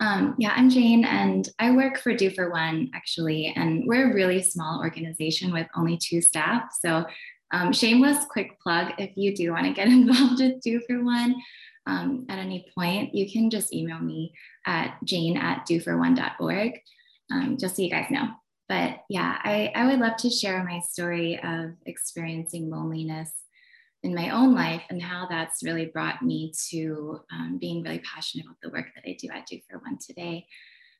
Um, yeah, I'm Jane, and I work for Do for One actually, and we're a really small organization with only two staff. So, um, shameless quick plug: if you do want to get involved with Do for One um, at any point, you can just email me at jane at doforone.org, um, just so you guys know. But yeah, I, I would love to share my story of experiencing loneliness in my own life and how that's really brought me to um, being really passionate about the work that I do at Do for One today.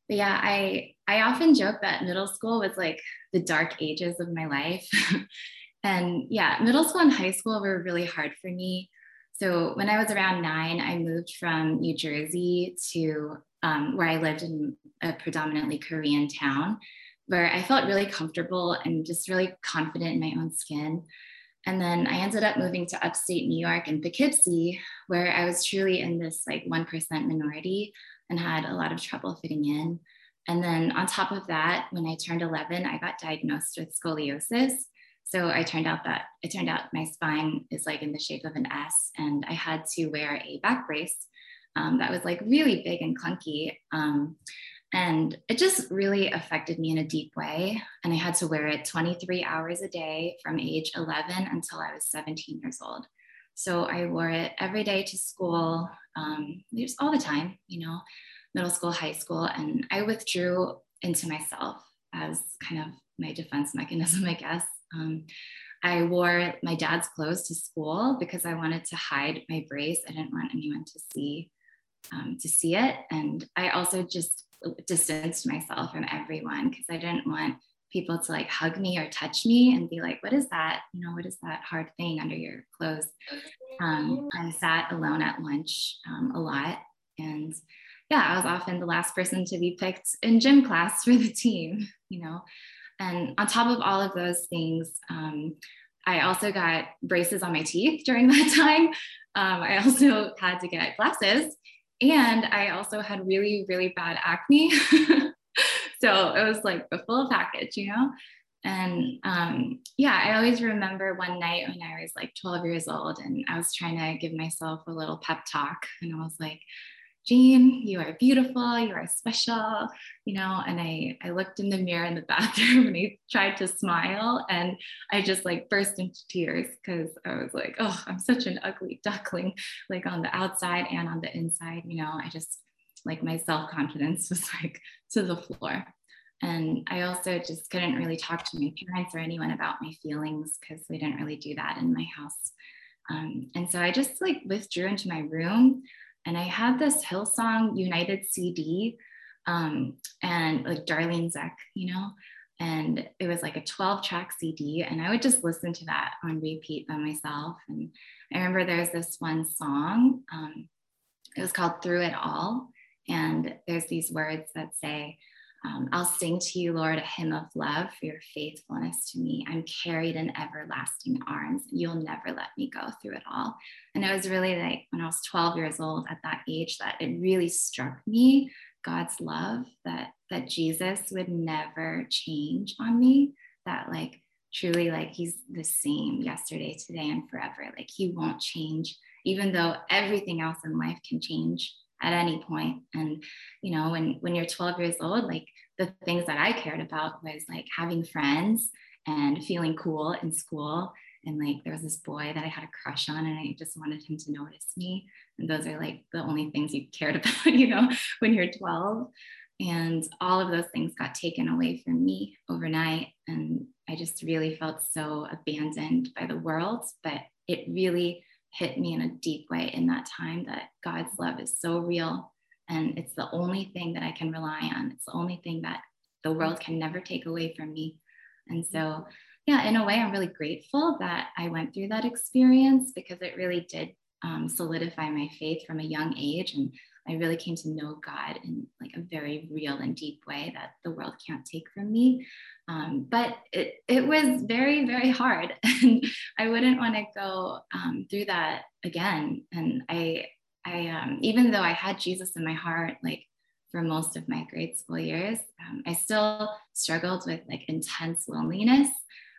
But yeah, I I often joke that middle school was like the dark ages of my life. and yeah, middle school and high school were really hard for me. So when I was around nine, I moved from New Jersey to um, where I lived in a predominantly Korean town, where I felt really comfortable and just really confident in my own skin. And then I ended up moving to upstate New York in Poughkeepsie, where I was truly in this like 1% minority and had a lot of trouble fitting in. And then on top of that, when I turned 11, I got diagnosed with scoliosis. So I turned out that it turned out my spine is like in the shape of an S, and I had to wear a back brace um, that was like really big and clunky. Um, and it just really affected me in a deep way. And I had to wear it 23 hours a day from age 11 until I was 17 years old. So I wore it every day to school, um, just all the time, you know, middle school, high school. And I withdrew into myself as kind of my defense mechanism, I guess. Um, I wore my dad's clothes to school because I wanted to hide my brace. I didn't want anyone to see um, to see it. And I also just distanced myself from everyone because I didn't want people to like hug me or touch me and be like, what is that? You know, what is that hard thing under your clothes? Um, I sat alone at lunch um, a lot. And yeah, I was often the last person to be picked in gym class for the team, you know. And on top of all of those things, um, I also got braces on my teeth during that time. Um, I also had to get glasses and I also had really, really bad acne. so it was like the full package, you know? And um, yeah, I always remember one night when I was like 12 years old and I was trying to give myself a little pep talk. And I was like, Jean, you are beautiful, you are special, you know. And I, I looked in the mirror in the bathroom and I tried to smile and I just like burst into tears because I was like, oh, I'm such an ugly duckling, like on the outside and on the inside, you know. I just like my self confidence was like to the floor. And I also just couldn't really talk to my parents or anyone about my feelings because we didn't really do that in my house. Um, and so I just like withdrew into my room and I had this Hillsong United CD um, and like Darlene Zschech, you know, and it was like a 12 track CD. And I would just listen to that on repeat by myself. And I remember there's this one song, um, it was called Through It All. And there's these words that say, um, I'll sing to you, Lord, a hymn of love for your faithfulness to me. I'm carried in everlasting arms. You'll never let me go through it all. And it was really like when I was 12 years old at that age that it really struck me God's love that that Jesus would never change on me. That like truly like he's the same yesterday, today, and forever. Like he won't change, even though everything else in life can change at any point. And you know when when you're 12 years old like the things that i cared about was like having friends and feeling cool in school. And like there was this boy that i had a crush on and i just wanted him to notice me. And those are like the only things you cared about you know when you're 12 and all of those things got taken away from me overnight. And i just really felt so abandoned by the world. But it really hit me in a deep way in that time that God's love is so real and it's the only thing that I can rely on. It's the only thing that the world can never take away from me. And so, yeah, in a way, I'm really grateful that I went through that experience because it really did um, solidify my faith from a young age. And I really came to know God in like a very real and deep way that the world can't take from me. Um, but it, it was very, very hard. And I wouldn't want to go um, through that again. And I, I um, even though I had Jesus in my heart, like for most of my grade school years, um, I still struggled with like intense loneliness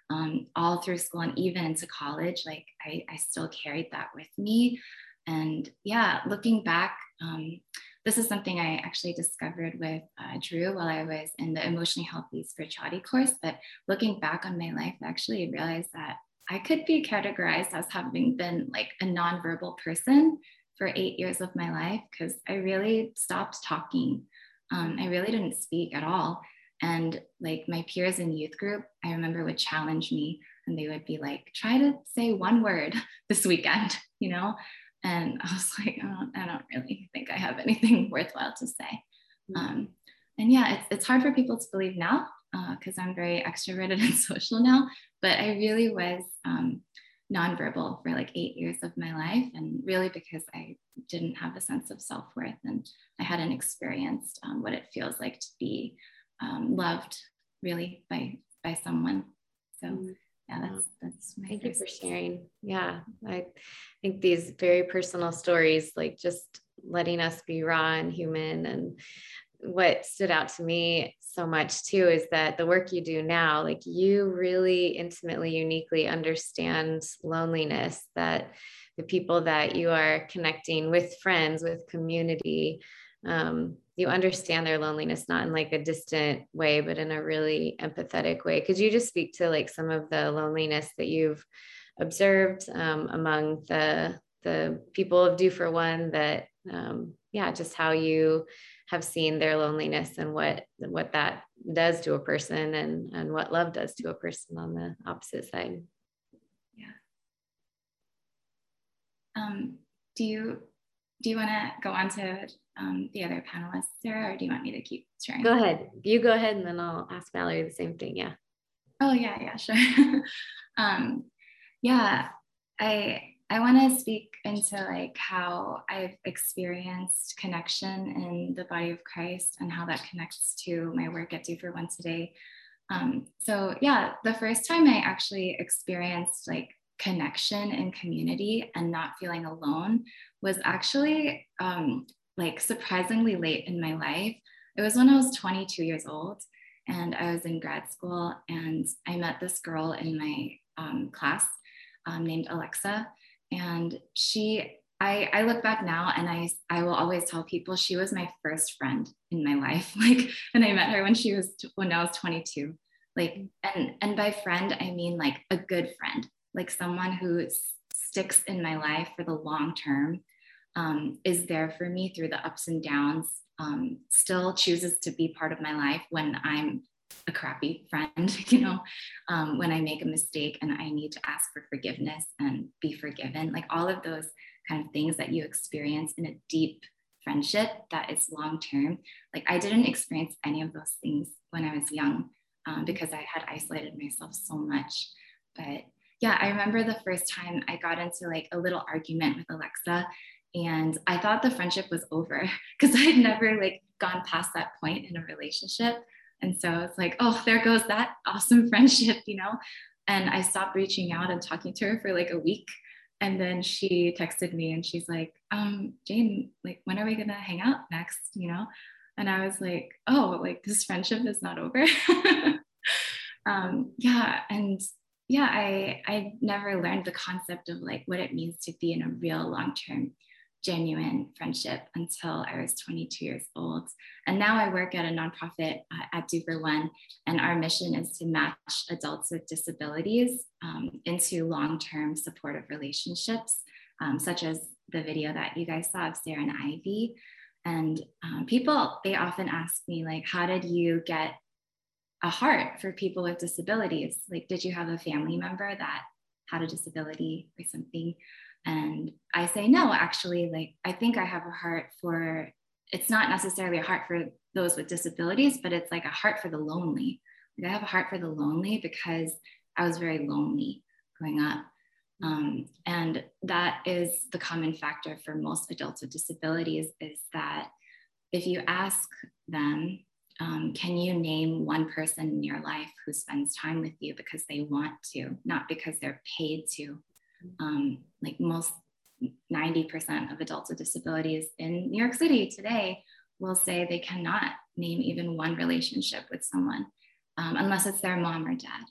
um, all through school and even into college. Like I, I still carried that with me. And yeah, looking back, um, this is something I actually discovered with uh, Drew while I was in the emotionally healthy spirituality course. But looking back on my life, I actually realized that I could be categorized as having been like a nonverbal person for eight years of my life because I really stopped talking. Um, I really didn't speak at all. And like my peers in youth group, I remember would challenge me and they would be like, try to say one word this weekend, you know? And I was like, oh, I don't really think I have anything worthwhile to say. Mm-hmm. Um, and yeah, it's, it's hard for people to believe now because uh, I'm very extroverted and social now, but I really was um, nonverbal for like eight years of my life. And really because I didn't have a sense of self worth and I hadn't experienced um, what it feels like to be um, loved really by, by someone. So mm-hmm yeah that's that's thank you for sharing. Yeah i think these very personal stories like just letting us be raw and human and what stood out to me so much too is that the work you do now like you really intimately uniquely understand loneliness that the people that you are connecting with friends with community um, you understand their loneliness not in like a distant way but in a really empathetic way. Could you just speak to like some of the loneliness that you've observed um, among the the people of do for one that um, yeah just how you have seen their loneliness and what what that does to a person and and what love does to a person on the opposite side? Yeah. Um, do you do you want to go on to um, the other panelists, Sarah, or do you want me to keep sharing? Go ahead. You go ahead, and then I'll ask Valerie the same thing. Yeah. Oh yeah, yeah, sure. um, yeah, I I want to speak into like how I've experienced connection in the body of Christ and how that connects to my work at Do for One today. Um, so yeah, the first time I actually experienced like connection and community and not feeling alone was actually um, like surprisingly late in my life. It was when I was 22 years old and I was in grad school and I met this girl in my um, class um, named Alexa. And she, I, I look back now and I, I will always tell people she was my first friend in my life. Like, and I met her when she was, when I was 22. Like, and, and by friend, I mean like a good friend, like someone who sticks in my life for the long term um, is there for me through the ups and downs, um, still chooses to be part of my life when I'm a crappy friend, you know, um, when I make a mistake and I need to ask for forgiveness and be forgiven, like all of those kind of things that you experience in a deep friendship that is long term. Like I didn't experience any of those things when I was young um, because I had isolated myself so much. But yeah, I remember the first time I got into like a little argument with Alexa and i thought the friendship was over because i had never like gone past that point in a relationship. And so it's like oh there goes that awesome friendship you know? And i stopped reaching out and talking to her for like a week. And then she texted me and she's like um jane like when are we gonna hang out next? you know? And i was like oh like this friendship is not over. Um yeah. And yeah i i never learned the concept of like what it means to be in a real long-term genuine friendship until I was 22 years old. And now I work at a nonprofit uh, at for One, and our mission is to match adults with disabilities um, into long term supportive relationships, um, such as the video that you guys saw of Sarah and Ivy. And um, people, they often ask me, like, how did you get a heart for people with disabilities? Like, did you have a family member that had a disability or something? And I say, no, actually, like, I think I have a heart for, it's not necessarily a heart for those with disabilities, but it's like a heart for the lonely. Like, I have a heart for the lonely because I was very lonely growing up. Um, and that is the common factor for most adults with disabilities is that if you ask them, um, can you name one person in your life who spends time with you because they want to, not because they're paid to? Um, like most 90% of adults with disabilities in New York City today will say they cannot name even one relationship with someone um, unless it's their mom or dad.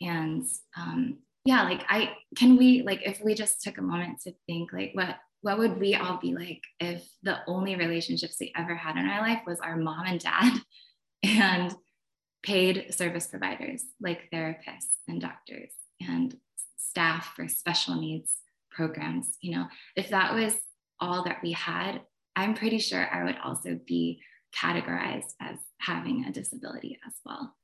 And um, yeah, like I can we like if we just took a moment to think like what what would we all be like if the only relationships we ever had in our life was our mom and dad and paid service providers like therapists and doctors and staff for special needs programs you know if that was all that we had i'm pretty sure i would also be categorized as having a disability as well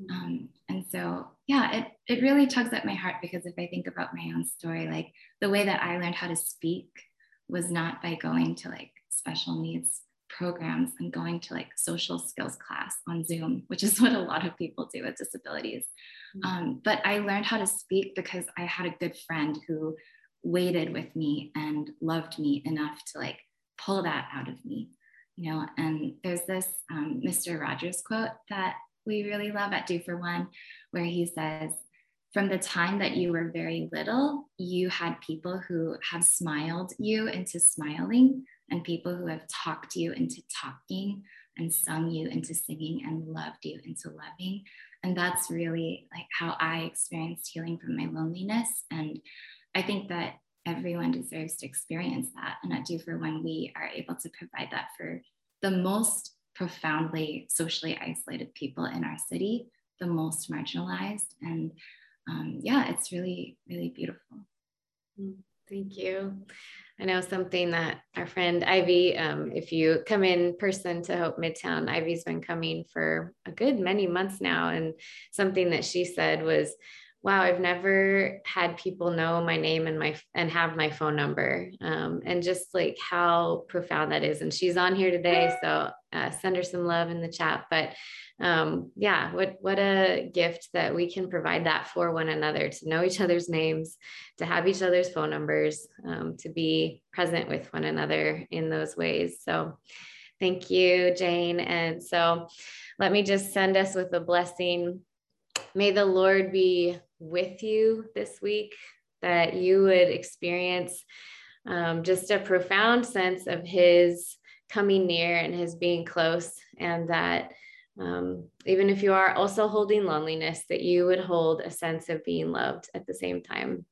mm-hmm. um, and so yeah it, it really tugs at my heart because if i think about my own story like the way that i learned how to speak was not by going to like special needs programs and going to like social skills class on Zoom, which is what a lot of people do with disabilities. Mm-hmm. Um, but I learned how to speak because I had a good friend who waited with me and loved me enough to like pull that out of me, you know. And there's this um, Mr. Rogers quote that we really love at Do for One, where he says, from the time that you were very little, you had people who have smiled you into smiling and people who have talked you into talking and sung you into singing and loved you into loving. And that's really like how I experienced healing from my loneliness. And I think that everyone deserves to experience that. And at Do for One, we are able to provide that for the most profoundly socially isolated people in our city, the most marginalized. And um, yeah, it's really, really beautiful. Mm, thank you. I know something that our friend Ivy, um, if you come in person to Hope Midtown, Ivy's been coming for a good many months now. And something that she said was, wow, I've never had people know my name and my and have my phone number, um, and just like how profound that is. And she's on here today, so uh, send her some love in the chat. But um, yeah, what what a gift that we can provide that for one another to know each other's names, to have each other's phone numbers, um, to be present with one another in those ways. So. Thank you, Jane. And so let me just send us with a blessing. May the Lord be with you this week, that you would experience um, just a profound sense of His coming near and His being close, and that um, even if you are also holding loneliness, that you would hold a sense of being loved at the same time.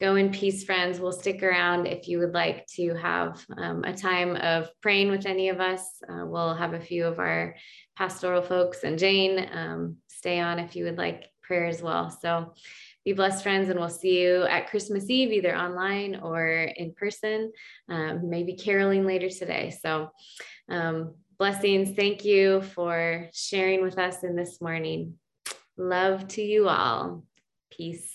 Go in peace, friends. We'll stick around if you would like to have um, a time of praying with any of us. Uh, we'll have a few of our pastoral folks and Jane um, stay on if you would like prayer as well. So be blessed, friends, and we'll see you at Christmas Eve, either online or in person, um, maybe caroling later today. So, um, blessings. Thank you for sharing with us in this morning. Love to you all. Peace.